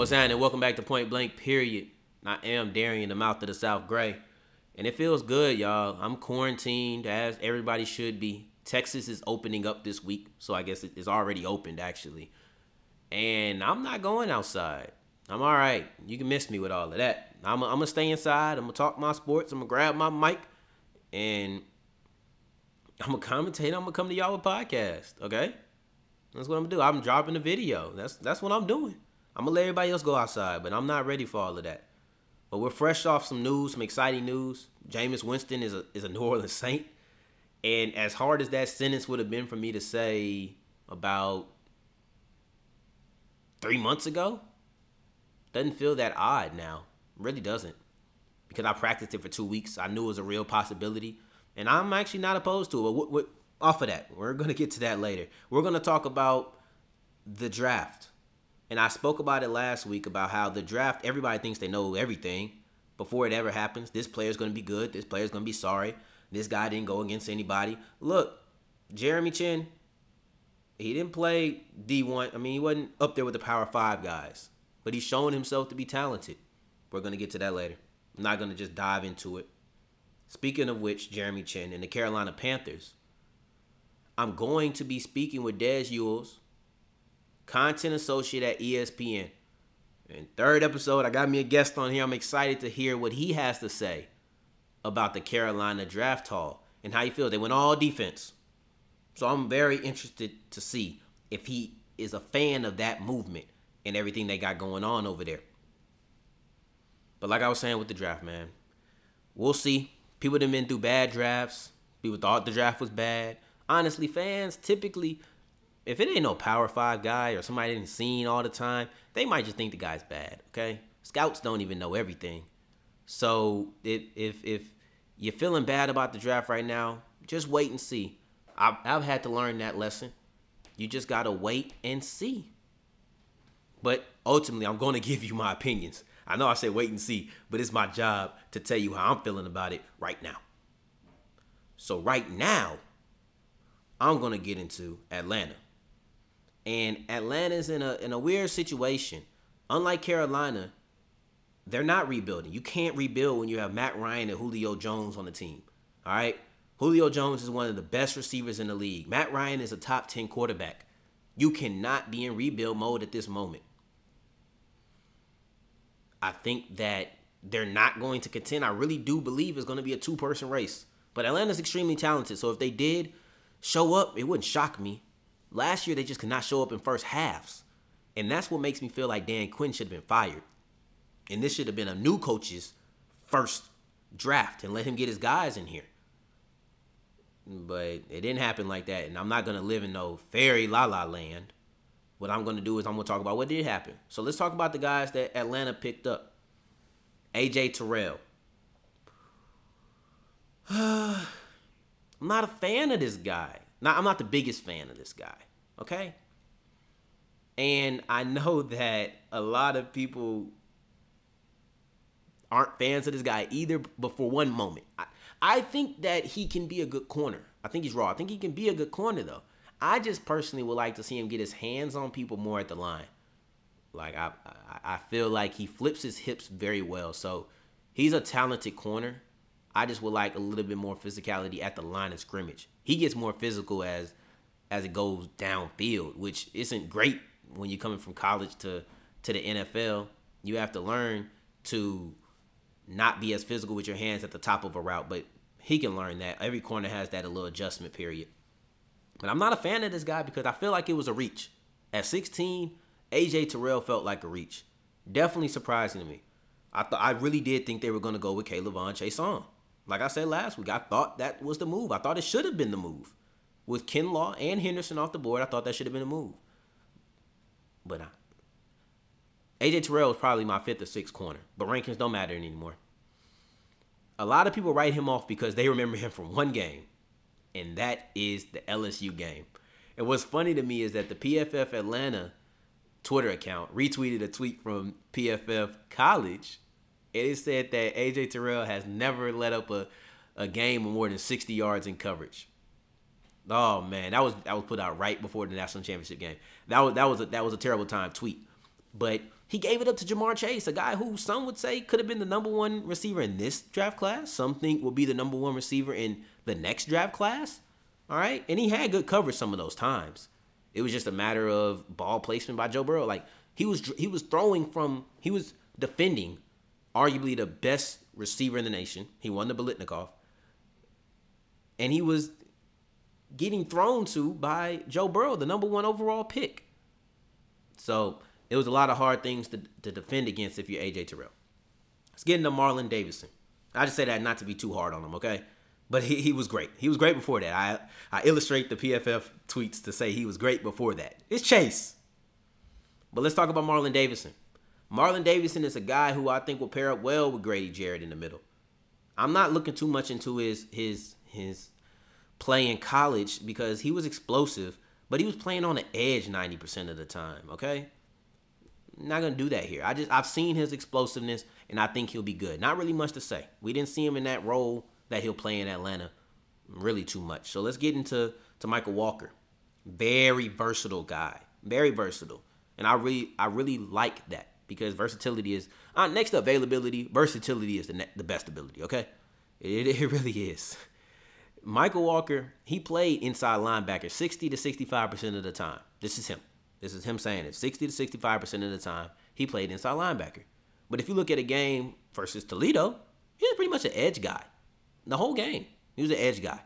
What's happening? Welcome back to Point Blank, period. I am Darian, the mouth of the South Gray. And it feels good, y'all. I'm quarantined as everybody should be. Texas is opening up this week, so I guess it's already opened actually. And I'm not going outside. I'm all right. You can miss me with all of that. I'm going to stay inside. I'm going to talk my sports. I'm going to grab my mic and I'm going to commentate. I'm going to come to y'all with podcast, okay? That's what I'm going to do. I'm dropping a video. That's that's what I'm doing. I'm to let everybody else go outside, but I'm not ready for all of that. But we're fresh off some news, some exciting news. Jameis Winston is a is a New Orleans Saint. And as hard as that sentence would have been for me to say about three months ago, doesn't feel that odd now. Really doesn't. Because I practiced it for two weeks. I knew it was a real possibility. And I'm actually not opposed to it. But what, what, off of that, we're to get to that later. We're to talk about the draft. And I spoke about it last week about how the draft, everybody thinks they know everything before it ever happens. This player's going to be good. This player's going to be sorry. This guy didn't go against anybody. Look, Jeremy Chinn, he didn't play D1. I mean, he wasn't up there with the Power 5 guys, but he's shown himself to be talented. We're going to get to that later. I'm not going to just dive into it. Speaking of which, Jeremy Chinn and the Carolina Panthers, I'm going to be speaking with Des Ewels content associate at ESPN. And third episode, I got me a guest on here. I'm excited to hear what he has to say about the Carolina draft haul and how he feels. They went all defense. So I'm very interested to see if he is a fan of that movement and everything they got going on over there. But like I was saying with the draft, man, we'll see. People have been through bad drafts. People thought the draft was bad. Honestly, fans typically if it ain't no power five guy or somebody didn't seen all the time, they might just think the guy's bad. Okay, scouts don't even know everything. So if if if you're feeling bad about the draft right now, just wait and see. I've, I've had to learn that lesson. You just gotta wait and see. But ultimately, I'm to give you my opinions. I know I said wait and see, but it's my job to tell you how I'm feeling about it right now. So right now, I'm to get into Atlanta. And Atlanta's in a in a weird situation. Unlike Carolina, they're not rebuilding. You can't rebuild when you have Matt Ryan and Julio Jones on the team. All right? Julio Jones is one of the best receivers in the league. Matt Ryan is a top 10 quarterback. You cannot be in rebuild mode at this moment. I think that they're not going to contend. I really do believe it's going to be a two person race. But Atlanta's extremely talented. So if they did show up, it wouldn't shock me. Last year, they just could not show up in first halves. And that's what makes me feel like Dan Quinn should have been fired. And this should have been a new coach's first draft and let him get his guys in here. But it didn't happen like that. And I'm not going to live in no fairy la la land. What I'm going to do is I'm going to talk about what did happen. So let's talk about the guys that Atlanta picked up. AJ Terrell. I'm not a fan of this guy. Now, I'm not the biggest fan of this guy, okay? And I know that a lot of people aren't fans of this guy either, but for one moment. I, I think that he can be a good corner. I think he's raw. I think he can be a good corner, though. I just personally would like to see him get his hands on people more at the line. Like I, I, I feel like he flips his hips very well. So he's a talented corner. I just would like a little bit more physicality at the line of scrimmage. He gets more physical as as it goes downfield, which isn't great when you're coming from college to to the NFL. You have to learn to not be as physical with your hands at the top of a route, but he can learn that. Every corner has that a little adjustment period. But I'm not a fan of this guy because I feel like it was a reach. At 16, AJ Terrell felt like a reach. Definitely surprising to me. I thought I really did think they were gonna go with Caleb K'Lavon Chaisson. Like I said last week, I thought that was the move. I thought it should have been the move. With Kinlaw and Henderson off the board, I thought that should have been a move. But uh, AJ Terrell is probably my fifth or sixth corner, but rankings don't matter anymore. A lot of people write him off because they remember him from one game, and that is the LSU game. And what's funny to me is that the PFF Atlanta Twitter account retweeted a tweet from PFF College it said that AJ Terrell has never let up a, a game of more than 60 yards in coverage. Oh man, that was that was put out right before the national championship game. That was that was a, that was a terrible time tweet. But He gave it up to Ja'Marr Chase, a guy who some would say could have been the number one receiver in this draft class. Some think will be the number one receiver in the next draft class. All right. And he had good coverage some of those times. It was just a matter of ball placement by Joe Burrow. Like he was he was throwing from he was defending arguably the best receiver in the nation. He won the Biletnikoff. And he was getting thrown to by Joe Burrow, the number one overall pick. So it was a lot of hard things to, to defend against if you're AJ Terrell. Let's get into Marlon Davidson. I just say that not to be too hard on him, okay? But he, he was great. He was great before that. I I illustrate the PFF tweets to say he was great before that. It's Chase. But let's talk about Marlon Davidson. Marlon Davidson is a guy who I think will pair up well with Grady Jarrett in the middle. I'm not looking too much into his his his play in college because he was explosive, but he was playing on the edge 90% of the time, okay? Not gonna do that here. I just I've seen his explosiveness and I think he'll be good. Not really much to say. We didn't see him in that role that he'll play in Atlanta really too much. So let's get into to Michael Walker. Very versatile guy. Very versatile. And I really I really like that because versatility is uh, next availability. Versatility is the ne- the best ability. Okay, it, it really is. Michael Walker, he played inside linebacker 60 to 65% of the time. This is him. This is him saying it. 60 to 65% of the time, he played inside linebacker. But if you look at a game versus Toledo, he was pretty much an edge guy. The whole game, he was an edge guy.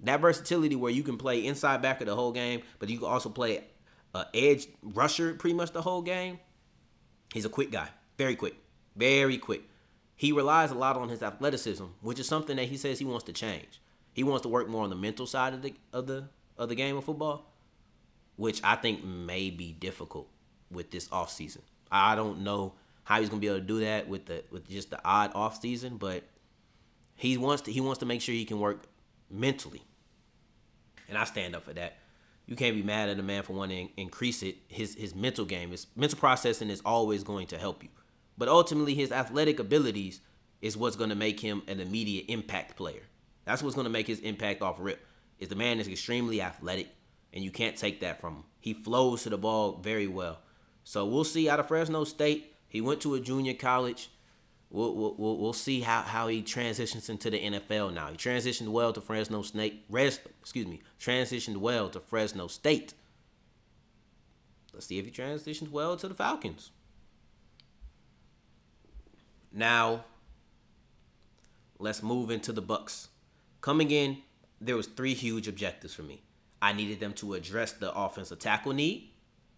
That versatility where you can play inside backer the whole game, but you can also play uh, edge rusher pretty much the whole game. He's a quick guy, very quick, very quick. He relies a lot on his athleticism, which is something that he says he wants to change. He wants to work more on the mental side of the of the of the game of football, which I think may be difficult with this offseason. I don't know how he's gonna be able to do that with the with just the odd off season, but he wants to he wants to make sure he can work mentally. And I stand up for that you can't be mad at a man for wanting to increase it. His his mental game, his mental processing is always going to help you. But ultimately, his athletic abilities is what's going to make him an immediate impact player. That's what's going to make his impact off rip. Is the man is extremely athletic, and you can't take that from him. He flows to the ball very well. So we'll see out of Fresno State. He went to a junior college. We'll, we'll, we'll see how, how he transitions into the NFL now. He transitioned well to Fresno State. Res, excuse me, transitioned well to Fresno State. Let's see if he transitions well to the Falcons. Now, let's move into the Bucks. Coming in, there was three huge objectives for me. I needed them to address the offensive tackle need.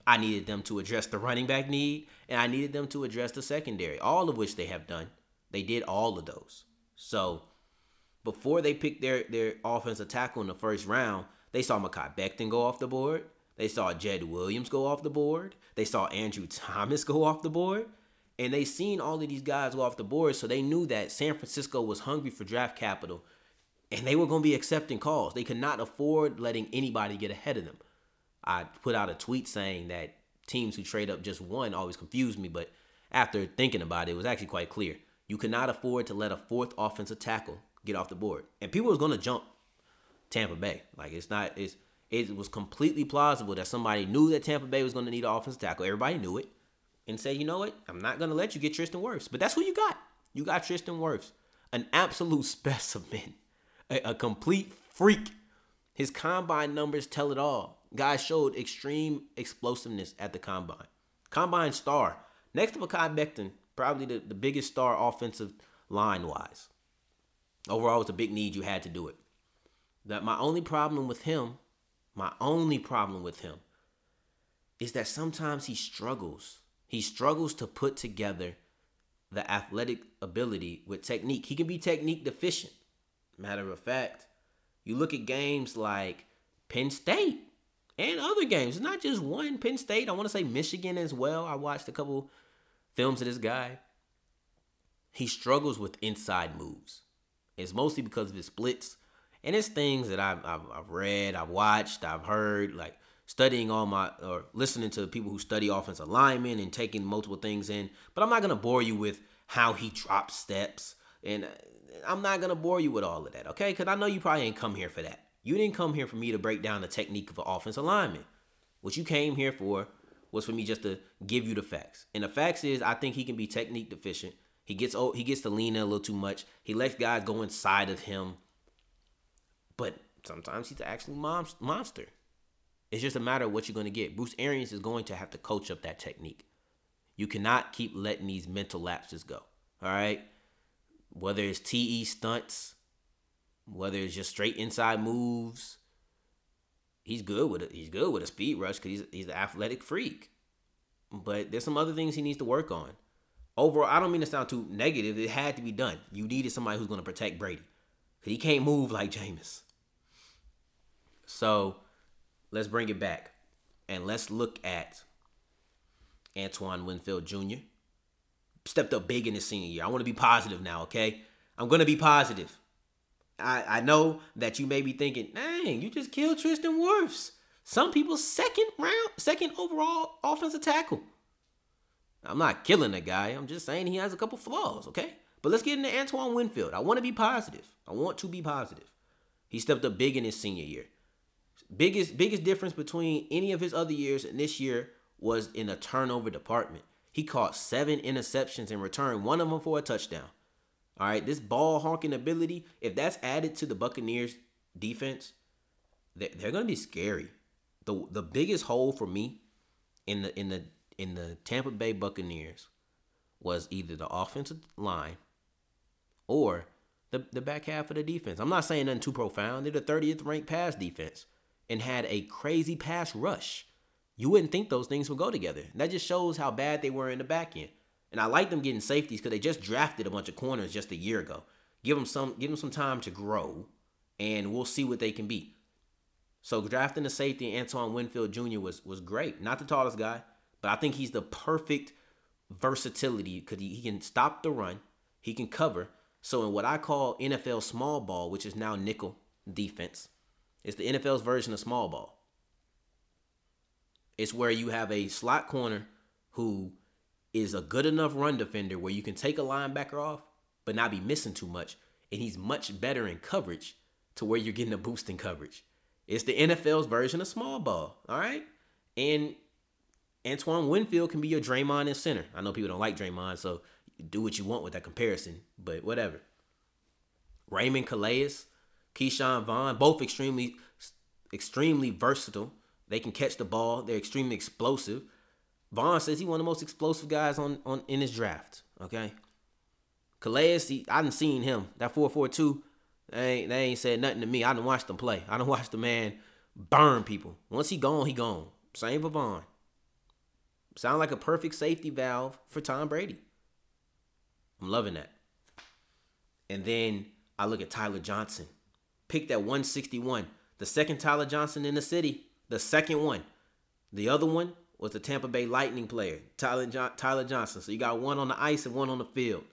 I needed them to address the running back need, and I needed them to address the secondary, all of which they have done. They did all of those. So before they picked their, their offensive tackle in the first round, they saw Mekhi Becton go off the board. They saw Jed Williams go off the board. They saw Andrew Thomas go off the board. And they seen all of these guys go off the board, so they knew that San Francisco was hungry for draft capital and they were going to be accepting calls. They could not afford letting anybody get ahead of them. I put out a tweet saying that teams who trade up just one always confuse me, but after thinking about it, it was actually quite clear. You cannot afford to let a fourth offensive tackle get off the board. And people was gonna jump Tampa Bay. Like it's not it's it was completely plausible that somebody knew that Tampa Bay was gonna need an offensive tackle. Everybody knew it. And say, you know what? I'm not gonna let you get Tristan Wirfs. But that's who you got. You got Tristan Wirfs. An absolute specimen. A, a complete freak. His combine numbers tell it all. Guy showed extreme explosiveness at the combine. Combine star. Next to Mekhi Becton, probably the, the biggest star offensive line wise. Overall, it's a big need. You had to do it. That my only problem with him, my only problem with him, is that sometimes he struggles. He struggles to put together the athletic ability with technique. He can be technique deficient. Matter of fact, you look at games like Penn State and other games. It's not just one. Penn State. I want to say Michigan as well. I watched a couple films of this guy. He struggles with inside moves. It's mostly because of his splits. And it's things that I've, I've, I've read, I've watched, I've heard, like studying all my or listening to people who study offensive alignment and taking multiple things in. But I'm not gonna bore you with how he drops steps, and uh, I'm not gonna bore you with all of that, okay? Because I know you probably ain't come here for that. You didn't come here for me to break down the technique of an offensive lineman. What you came here for was for me just to give you the facts. And the facts is I think he can be technique deficient. He gets oh, he gets to lean in a little too much. He lets guys go inside of him. But sometimes he's actually mom, monster. It's just a matter of what you're going to get. Bruce Arians is going to have to coach up that technique. You cannot keep letting these mental lapses go. All right? Whether it's TE stunts, whether it's just straight inside moves, he's good with it. He's good with a speed rush because he's he's an athletic freak. But there's some other things he needs to work on. Overall, I don't mean to sound too negative. It had to be done. You needed somebody who's going to protect Brady because he can't move like Jameis. So let's bring it back and let's look at Antoine Winfield Jr. Stepped up big in his senior year. I want to be positive now, okay? I'm going to be positive. I, I know that you may be thinking, dang, you just killed Tristan Wirfs. Some people's second round, second overall offensive tackle. I'm not killing the guy. I'm just saying he has a couple flaws, okay? But let's get into Antoine Winfield. I want to be positive. I want to be positive. He stepped up big in his senior year. Biggest biggest difference between any of his other years and this year was in the turnover department. He caught seven interceptions in return, one of them for a touchdown. All right, this ball honking ability, if that's added to the Buccaneers defense, they're, they're going to be scary. The the biggest hole for me in the in the in the Tampa Bay Buccaneers was either the offensive line or the, the back half of the defense. I'm not saying nothing too profound. They're the 30th ranked pass defense and had a crazy pass rush. You wouldn't think those things would go together. That just shows how bad they were in the back end. And I like them getting safeties because they just drafted a bunch of corners just a year ago. Give them some, give them some time to grow, and we'll see what they can be. So drafting the safety Antoine Winfield Jr. was was great. Not the tallest guy, but I think he's the perfect versatility because he, he can stop the run, he can cover. So in what I call NFL small ball, which is now nickel defense, it's the NFL's version of small ball. It's where you have a slot corner who is a good enough run defender where you can take a linebacker off, but not be missing too much. And he's much better in coverage to where you're getting a boost in coverage. It's the NFL's version of small ball. All right. And Antoine Winfield can be your Draymond in center. I know people don't like Draymond, so do what you want with that comparison, but whatever. Raymond Calais, Ke'Shawn Vaughn, both extremely, extremely versatile. They can catch the ball. They're extremely explosive. Vaughn says he's one of the most explosive guys on, on in his draft. Okay. Calais, he, I didn't seen him. That 442, they ain't, they ain't said nothing to me. I didn't watch them play. I didn't watch the man burn people. Once he gone, he gone. Same for Vaughn. Sound like a perfect safety valve for Tom Brady. I'm loving that. And then I look at Tyler Johnson picked at 161. The second Tyler Johnson in the city, the second one. The other one was the Tampa Bay Lightning player, Tyler, Tyler Johnson. So you got one on the ice and one on the field.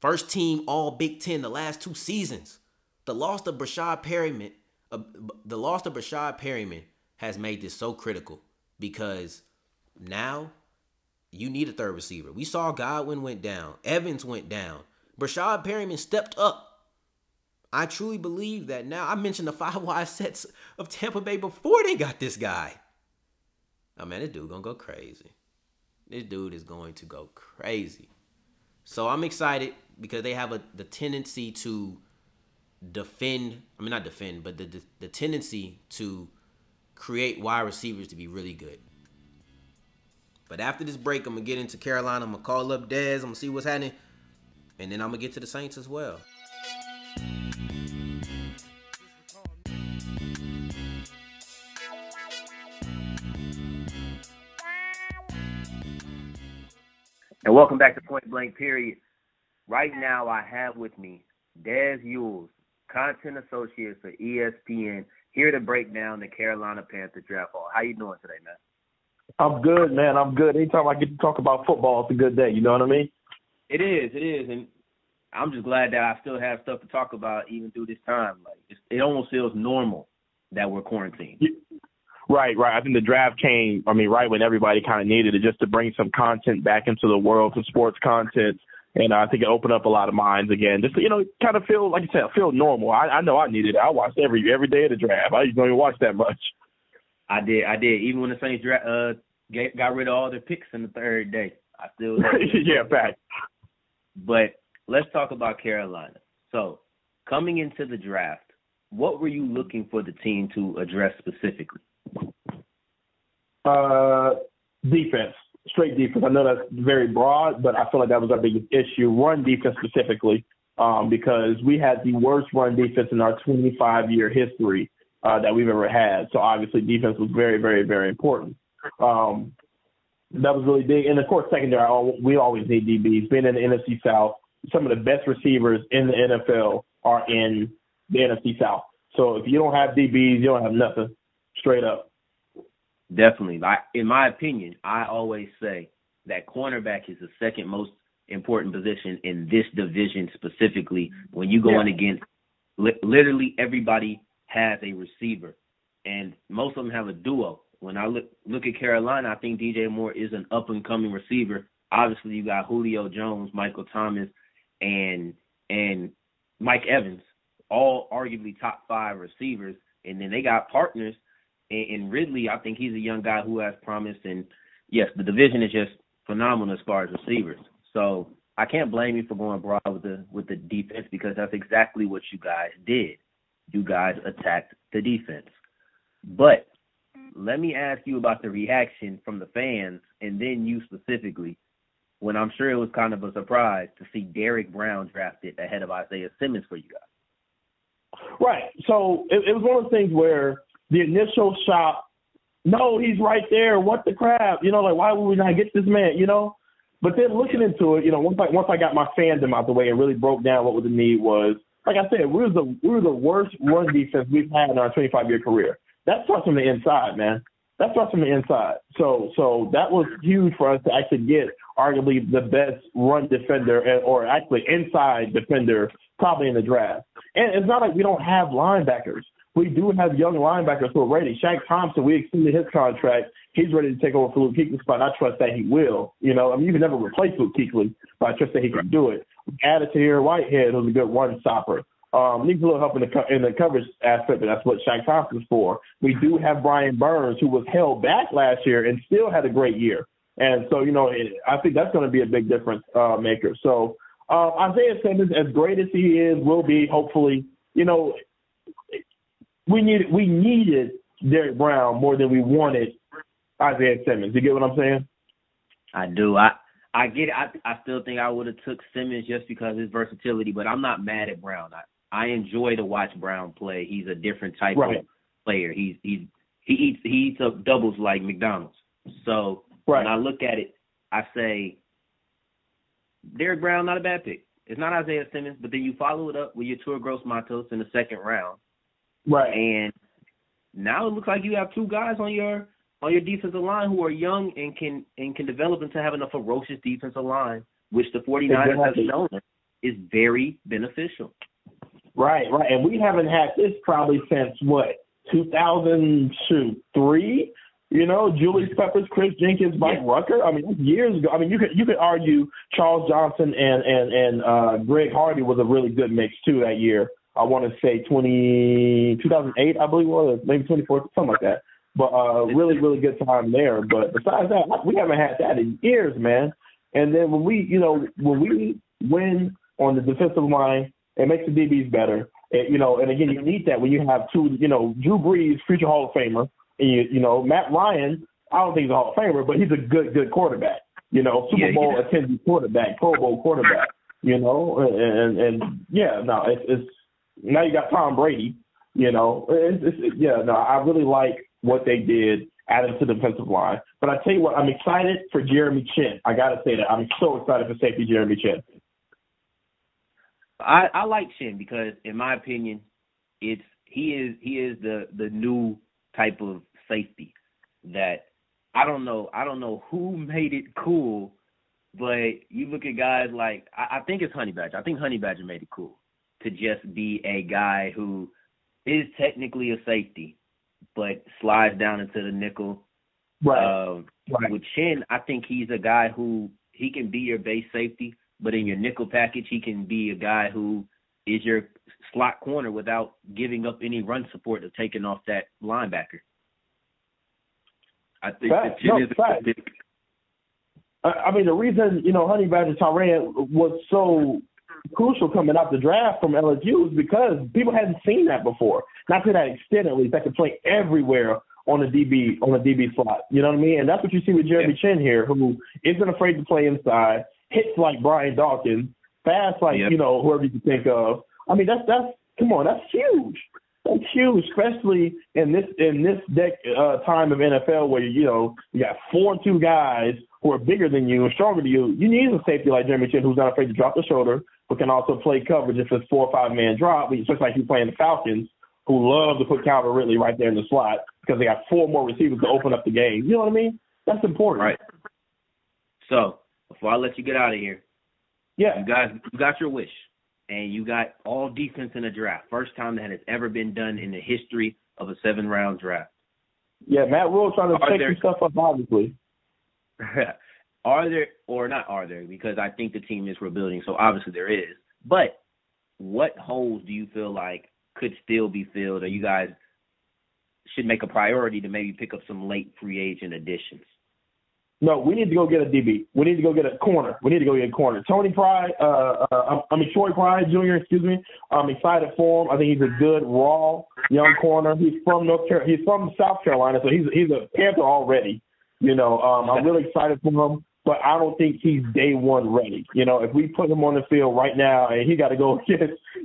First team All Big Ten the last two seasons. The loss of Breshad Perriman, uh, the loss of Breshad Perriman has made this so critical because now you need a third receiver. We saw Godwin went down, Evans went down. Breshad Perriman stepped up I truly believe that now. I mentioned the five wide sets of Tampa Bay before they got this guy. Oh man, this dude gonna go crazy. This dude is going to go crazy. So I'm excited because they have a the tendency to defend. I mean, not defend, but the the, the tendency to create wide receivers to be really good. But after this break, I'm gonna get into Carolina. I'm gonna call up Dez. I'm gonna see what's happening, and then I'm gonna get to the Saints as well. And welcome back to Point Blank Period. Right now, I have with me Dez Yules, content associate for ESPN, here to break down the Carolina Panther draft haul. How you doing today, man? I'm good, man. I'm good. Anytime I get to talk about football, it's a good day. You know what I mean? It is. It is, and I'm just glad that I still have stuff to talk about even through this time. Like it almost feels normal that we're quarantined. Right, right. I think the draft came, I mean, right when everybody kind of needed it just to bring some content back into the world, some sports content. And I think it opened up a lot of minds again. Just, you know, kind of feel, like I said, feel normal. I, I know I needed it. I watched every every day of the draft. I don't even watch that much. I did. I did. Even when the Saints dra- uh, get, got rid of all their picks in the third day. I still yeah, back. But let's talk about Carolina. So, coming into the draft, what were you looking for the team to address specifically? Uh, defense, straight defense. I know that's very broad, but I feel like that was our biggest issue. Run defense specifically, um, because we had the worst run defense in our 25 year history uh, that we've ever had. So obviously, defense was very, very, very important. Um, that was really big. And of course, secondary, we always need DBs. Being in the NFC South, some of the best receivers in the NFL are in the NFC South. So if you don't have DBs, you don't have nothing. Straight up. Definitely. Like In my opinion, I always say that cornerback is the second most important position in this division specifically. When you go yeah. in against li- literally everybody has a receiver, and most of them have a duo. When I look look at Carolina, I think DJ Moore is an up and coming receiver. Obviously, you got Julio Jones, Michael Thomas, and and Mike Evans, all arguably top five receivers. And then they got partners in, Ridley. I think he's a young guy who has promise. And yes, the division is just phenomenal as far as receivers. So I can't blame you for going broad with the with the defense because that's exactly what you guys did. You guys attacked the defense. But let me ask you about the reaction from the fans and then you specifically when I'm sure it was kind of a surprise to see Derrick Brown drafted ahead of Isaiah Simmons for you guys. Right. So it, it was one of those things where the initial shock, no, he's right there. What the crap? You know, like why would we not get this man? You know. But then looking into it, you know, once I once I got my fandom out the way and really broke down what the need was, like I said, we were the we were the worst run defense we've had in our 25 year career. That starts from the inside, man. That starts from the inside. So so that was huge for us to actually get arguably the best run defender or actually inside defender probably in the draft. And it's not like we don't have linebackers. We do have young linebackers who are ready. Shaq Thompson, we extended his contract. He's ready to take over for Luke Kuechly's spot. I trust that he will. You know, I mean, you can never replace Luke Kuechly, but I trust that he can do it. Added here, Whitehead, who's a good run stopper. Um, needs a little help in the co- in the coverage aspect, but that's what Shaq Thompson's for. We do have Brian Burns, who was held back last year and still had a great year. And so, you know, it, I think that's going to be a big difference uh, maker. So uh, Isaiah Simmons, as great as he is, will be hopefully, you know, we needed we needed Derrick Brown more than we wanted Isaiah Simmons. You get what I'm saying? I do. I I get it. I I still think I would have took Simmons just because of his versatility, but I'm not mad at Brown. I I enjoy to watch Brown play. He's a different type right. of player. He's he's he eats he eats up doubles like McDonald's. So Right. When I look at it, I say Derrick Brown not a bad pick. It's not Isaiah Simmons, but then you follow it up with Yetur Gross-Matos in the second round. Right. And now it looks like you have two guys on your on your defensive line who are young and can and can develop into having a ferocious defensive line, which the 49ers exactly. have shown is very beneficial. Right, right. And we haven't had this probably since what, 2003? You know, Julius Peppers, Chris Jenkins, Mike yeah. Rucker. I mean, years ago. I mean, you could you could argue Charles Johnson and and and uh, Greg Hardy was a really good mix too that year. I want to say 20, 2008, I believe it was, maybe 24, something like that. But uh, really, really good time there. But besides that, we haven't had that in years, man. And then when we, you know, when we win on the defensive line, it makes the DBs better. It, you know, and again, you need that when you have two, you know, Drew Brees, future Hall of Famer, and you, you know, Matt Ryan, I don't think he's a Hall of Famer, but he's a good, good quarterback. You know, Super yeah, Bowl yeah. attending quarterback, Pro Bowl quarterback. You know, and and yeah, no, it's, it's now you got Tom Brady. You know, it's, it's, yeah, no, I really like what they did adding to the defensive line. But I tell you what, I'm excited for Jeremy Chinn. I got to say that I'm so excited for safety Jeremy Chinn. I I like Chinn because, in my opinion, it's he is he is the the new type of safety that I don't know I don't know who made it cool, but you look at guys like I, I think it's Honey Badger. I think Honey Badger made it cool to just be a guy who is technically a safety, but slides down into the nickel. Right. Uh, right. With Chinn, I think he's a guy who he can be your base safety, but in your nickel package, he can be a guy who is your slot corner without giving up any run support of taking off that linebacker. I think fact. the no, is fact. I mean, the reason you know Honey Badger Tyrann was so crucial coming out the draft from LSU is because people hadn't seen that before. Not to that extent, at least, that could play everywhere on the DB on the DB slot. You know what I mean? And that's what you see with Jeremy yeah. Chinn here, who isn't afraid to play inside, hits like Brian Dawkins, fast like yep. you know whoever you can think of. I mean, that's that's come on, that's huge. That's huge, especially in this in this deck uh, time of NFL where you know you got four two guys who are bigger than you and stronger than you. You need a safety like Jeremy Chinn who's not afraid to drop the shoulder, but can also play coverage if it's four or five man drop. Just like you playing the Falcons, who love to put Calvin Ridley right there in the slot because they got four more receivers to open up the game. You know what I mean? That's important. Right. So before I let you get out of here, yeah, you guys, you got your wish, and you got all defense in the draft. First time that has ever been done in the history of a seven round draft. Yeah, Matt Rhule trying to shake some stuff up, obviously. are there or not are there? Because I think the team is rebuilding, so obviously there is. But what holes do you feel like could still be filled, or you guys should make a priority to maybe pick up some late free agent additions? No, we need to go get a DB. We need to go get a corner. We need to go get a corner. Tony Pride, uh, uh, I mean Troy Pride Jr. Excuse me. I'm excited for him. I think he's a good raw young corner. He's from North Carolina. He's from South Carolina, so he's he's a Panther already. You know, um, I'm really excited for him, but I don't think he's day one ready. You know, if we put him on the field right now and he got to go get,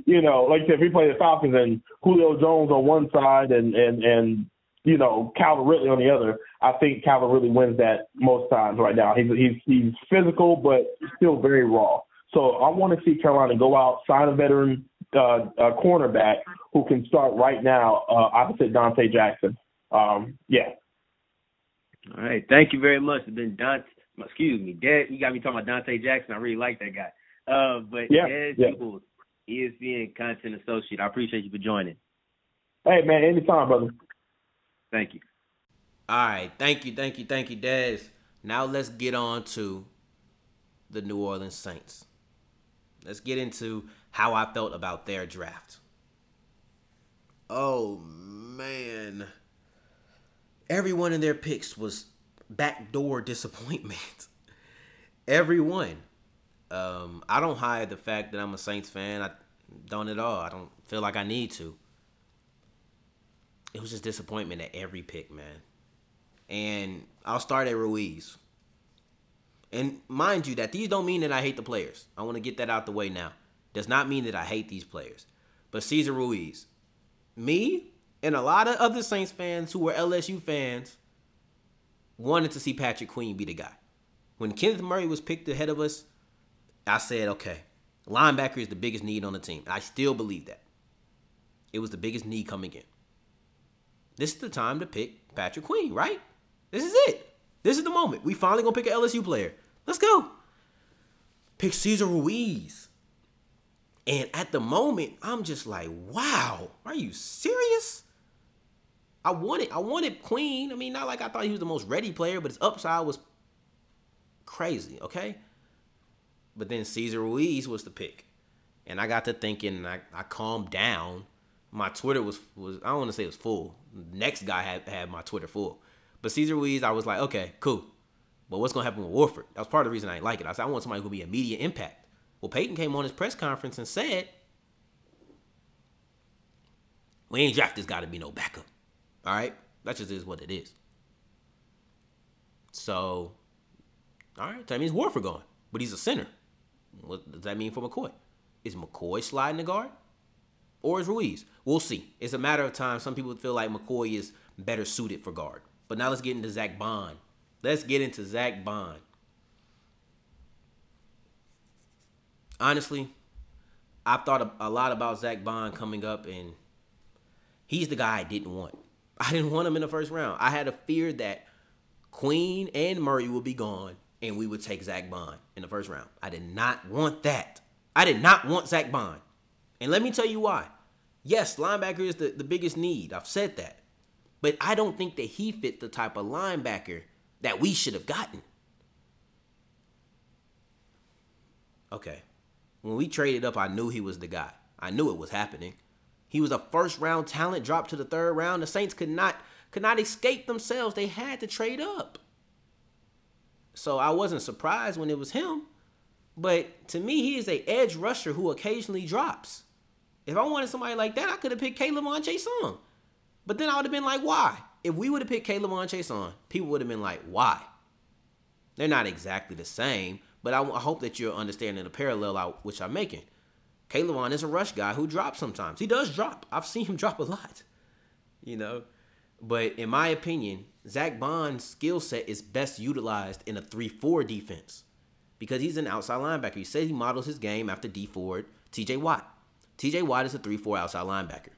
you know, like I said, if we play the Falcons and Julio Jones on one side and and and you know, Calvin Ridley on the other, I think Calvin really wins that most times right now. He's he's he's physical but still very raw. So I want to see Carolina go out, sign a veteran uh, uh, cornerback who can start right now uh, opposite Donte Jackson. Um, yeah. All right. Thank you very much. It's been Donte. Excuse me, Dad. You got me talking about Donte Jackson. I really like that guy. Uh, but yeah, Dez yeah. Eagles, ESPN content associate. I appreciate you for joining. Hey man, anytime, brother. Thank you. All right. Thank you. Thank you. Thank you, Dez. Now let's get on to the New Orleans Saints. Let's get into how I felt about their draft. Oh, man. Everyone in their picks was backdoor disappointment. Everyone. Um, I don't hide the fact that I'm a Saints fan. I don't at all. I don't feel like I need to it was just disappointment at every pick, man. And I'll start at Ruiz. And mind you, that these don't mean that I hate the players. I want to get that out the way now. Does not mean that I hate these players. But Cesar Ruiz, me and a lot of other Saints fans who were LSU fans wanted to see Patrick Queen be the guy. When Kenneth Murray was picked ahead of us, I said, okay, linebacker is the biggest need on the team. I still believe that. It was the biggest need coming in. This is the time to pick Patrick Queen, right? This is it. This is the moment. We finally gonna pick an LSU player. Let's go. Pick Cesar Ruiz. And at the moment, I'm just like, wow, are you serious? I wanted, I wanted Queen. I mean, not like I thought he was the most ready player, but his upside was crazy, okay? But then Cesar Ruiz was the pick. And I got to thinking, and I, I calmed down my Twitter was was I don't want to say it was full. Next guy had had my Twitter full, but Cesar Ruiz, I was like, okay, cool. But what's gonna happen with Warford? That was part of the reason I didn't like it. I said I want somebody who be immediate impact. Well, Peyton came on his press conference and said, "We ain't draft this guy to be no backup." All right, that just is what it is. So, all right, that means Warford going, but he's a center. What does that mean for McCoy? Is McCoy sliding the guard? or is Ruiz? We'll see. It's a matter of time. Some people feel like McCoy is better suited for guard. But now let's get into Zack Baun. Let's get into Zack Baun. Honestly, I've thought a lot about Zack Baun coming up, and he's the guy I didn't want. I didn't want him in the first round. I had a fear that Queen and Murray would be gone, and we would take Zack Baun in the first round. I did not want that. I did not want Zack Baun. And let me tell you why. Yes, linebacker is the, the biggest need. I've said that. But I don't think that he fit the type of linebacker that we should have gotten. Okay. When we traded up, I knew he was the guy. I knew it was happening. He was a first round talent, dropped to the third round. The Saints could not could not escape themselves. They had to trade up. So I wasn't surprised when it was him. But to me, he is a edge rusher who occasionally drops. If I wanted somebody like that, I could have picked K'Lavon Chaisson. But then I would have been like, why? If we would have picked K'Lavon Chaisson, people would have been like, why? They're not exactly the same, but I, I hope that you're understanding the parallel out which I'm making. K'Lavon is a rush guy who drops sometimes. He does drop. I've seen him drop a lot, you know. But in my opinion, Zack Baun's skill set is best utilized in a 3-4 defense because he's an outside linebacker. He says he models his game after Dee Ford, TJ Watt. TJ Watt is a 3-4 outside linebacker.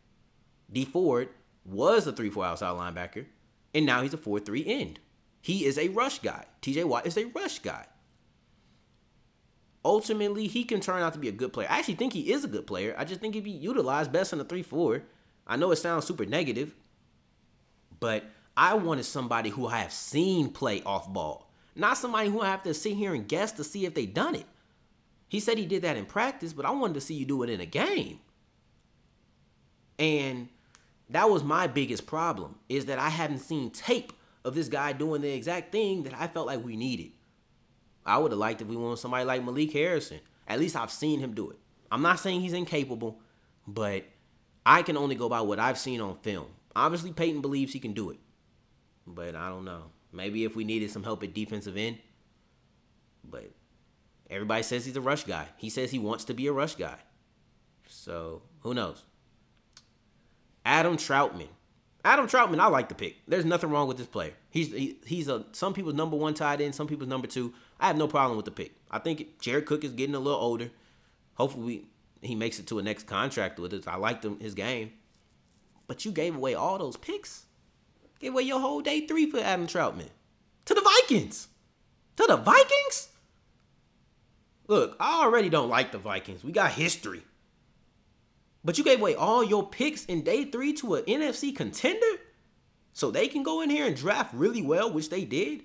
Dee Ford was a 3-4 outside linebacker, and now he's a 4-3 end. He is a rush guy. TJ Watt is a rush guy. Ultimately, he can turn out to be a good player. I actually think he is a good player. I just think he'd be utilized best in a 3-4. I know it sounds super negative, but I wanted somebody who I have seen play off ball, not somebody who I have to sit here and guess to see if they done it. He said he did that in practice, but I wanted to see you do it in a game. And that was my biggest problem is that I haven't seen tape of this guy doing the exact thing that I felt like we needed. I would have liked if we wanted somebody like Malik Harrison. At least I've seen him do it. I'm not saying he's incapable, but I can only go by what I've seen on film. Obviously, Peyton believes he can do it, but I don't know. Maybe if we needed some help at defensive end, but everybody says he's a rush guy. He says he wants to be a rush guy. So who knows? Adam Trautman. Adam Trautman, I like the pick. There's nothing wrong with this player. He's he, he's a some people's number one tight end, some people's number two. I have no problem with the pick. I think Jared Cook is getting a little older. Hopefully, we, he makes it to a next contract with us. I liked him his game, but you gave away all those picks. Gave away your whole day three for Adam Trautman to the Vikings. To the Vikings. Look, I already don't like the Vikings. We got history. But you gave away all your picks in day three to an NFC contender? So they can go in here and draft really well, which they did,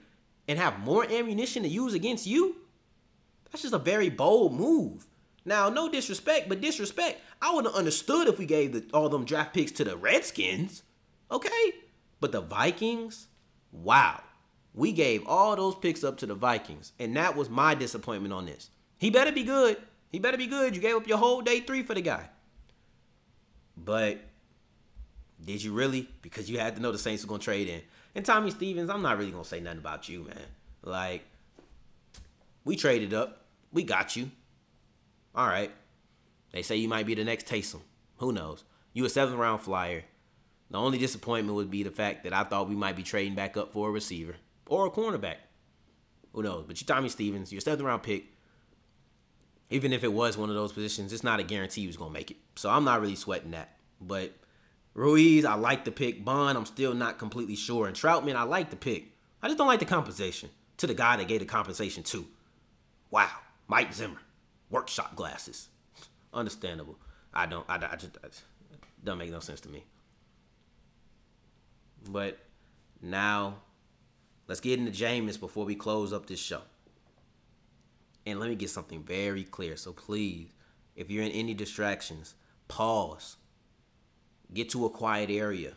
and have more ammunition to use against you? That's just a very bold move. Now, no disrespect, but disrespect, I would have understood if we gave the, all them draft picks to the Redskins. Okay? But the Vikings, wow. We gave all those picks up to the Vikings. And that was my disappointment on this. He better be good. He better be good. You gave up your whole day three for the guy. But did you really? Because you had to know the Saints were gonna trade in. And Tommy Stevens, I'm not really gonna say nothing about you, man. Like, we traded up. We got you. All right. They say you might be the next Taysom. Who knows? You a seventh round flyer. The only disappointment would be the fact that I thought we might be trading back up for a receiver or a cornerback. Who knows? But you Tommy Stevens, you're a seventh round pick. Even if it was one of those positions, it's not a guarantee he was gonna make it. So I'm not really sweating that. But Ruiz, I like the pick. Baun, I'm still not completely sure. And Trautman, I like the pick. I just don't like the compensation to the guy that gave the compensation to. Wow, Mike Zimmer, workshop glasses. Understandable. I don't. I, I just it doesn't make no sense to me. But now, let's get into Jameis before we close up this show. And let me get something very clear. So please, if you're in any distractions, pause. Get to a quiet area.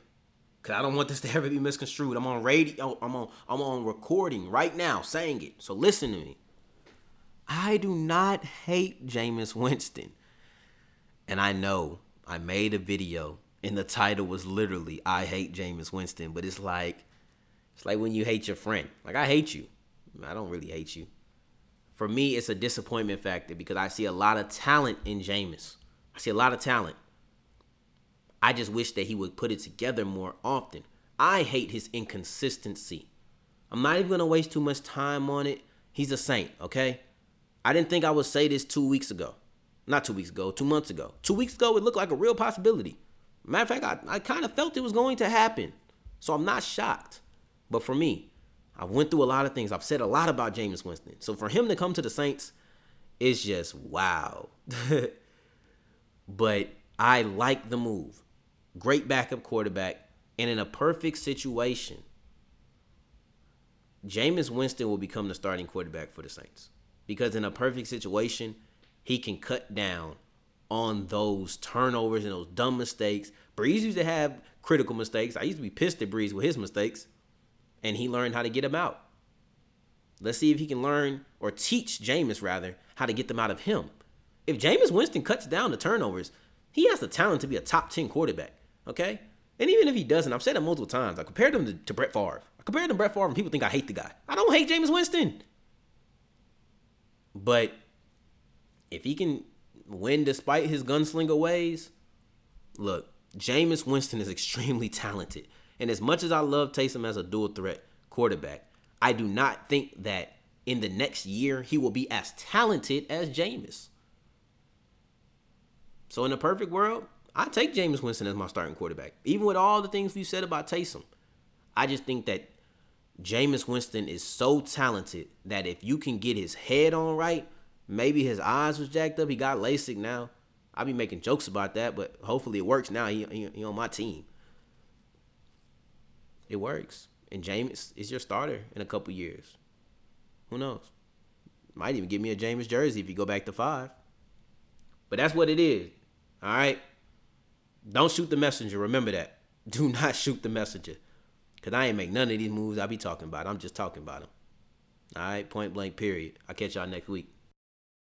Cause I don't want this to ever be misconstrued. I'm on radio. Oh, I'm on. I'm on recording right now, saying it. So listen to me. I do not hate Jameis Winston, and I know I made a video, and the title was literally "I hate Jameis Winston," but it's like, it's like when you hate your friend. Like I hate you. I don't really hate you for me, it's a disappointment factor because I see a lot of talent in Jameis. I see a lot of talent. I just wish that he would put it together more often. I hate his inconsistency. I'm not even gonna waste too much time on it. He's a saint, okay? I didn't think I would say this two weeks ago. Not two weeks ago, two months ago. Two weeks ago, it looked like a real possibility. Matter of fact, I, I kind of felt it was going to happen. So I'm not shocked. But for me, I've went through a lot of things. I've said a lot about Jameis Winston. So for him to come to the Saints, it's just wow. but I like the move. Great backup quarterback. And in a perfect situation, Jameis Winston will become the starting quarterback for the Saints. Because in a perfect situation, he can cut down on those turnovers and those dumb mistakes. Brees used to have critical mistakes. I used to be pissed at Brees with his mistakes, and he learned how to get them out. Let's see if he can learn or teach Jameis rather how to get them out of him. If Jameis Winston cuts down the turnovers, he has the talent to be a top 10 quarterback. Okay? And even if he doesn't, I've said it multiple times. I compared him to, to Brett Favre. I compared him to Brett Favre, and people think I hate the guy. I don't hate Jameis Winston. But if he can win despite his gunslinger ways, look, Jameis Winston is extremely talented. And as much as I love Taysom as a dual threat quarterback, I do not think that in the next year he will be as talented as Jameis. So in a perfect world, I take Jameis Winston as my starting quarterback. Even with all the things we've said about Taysom. I just think that Jameis Winston is so talented that if you can get his head on right, maybe his eyes was jacked up. He got LASIK now. I'll be making jokes about that, but hopefully it works now. He, he, he on my team. It works. And Jameis is your starter in a couple years. Who knows? Might even give me a Jameis jersey if you go back to five. But that's what it is. All right. Don't shoot the messenger. Remember that. Do not shoot the messenger. Because I ain't make none of these moves I be talking about. I'm just talking about them. All right. Point blank, period. I'll catch y'all next week.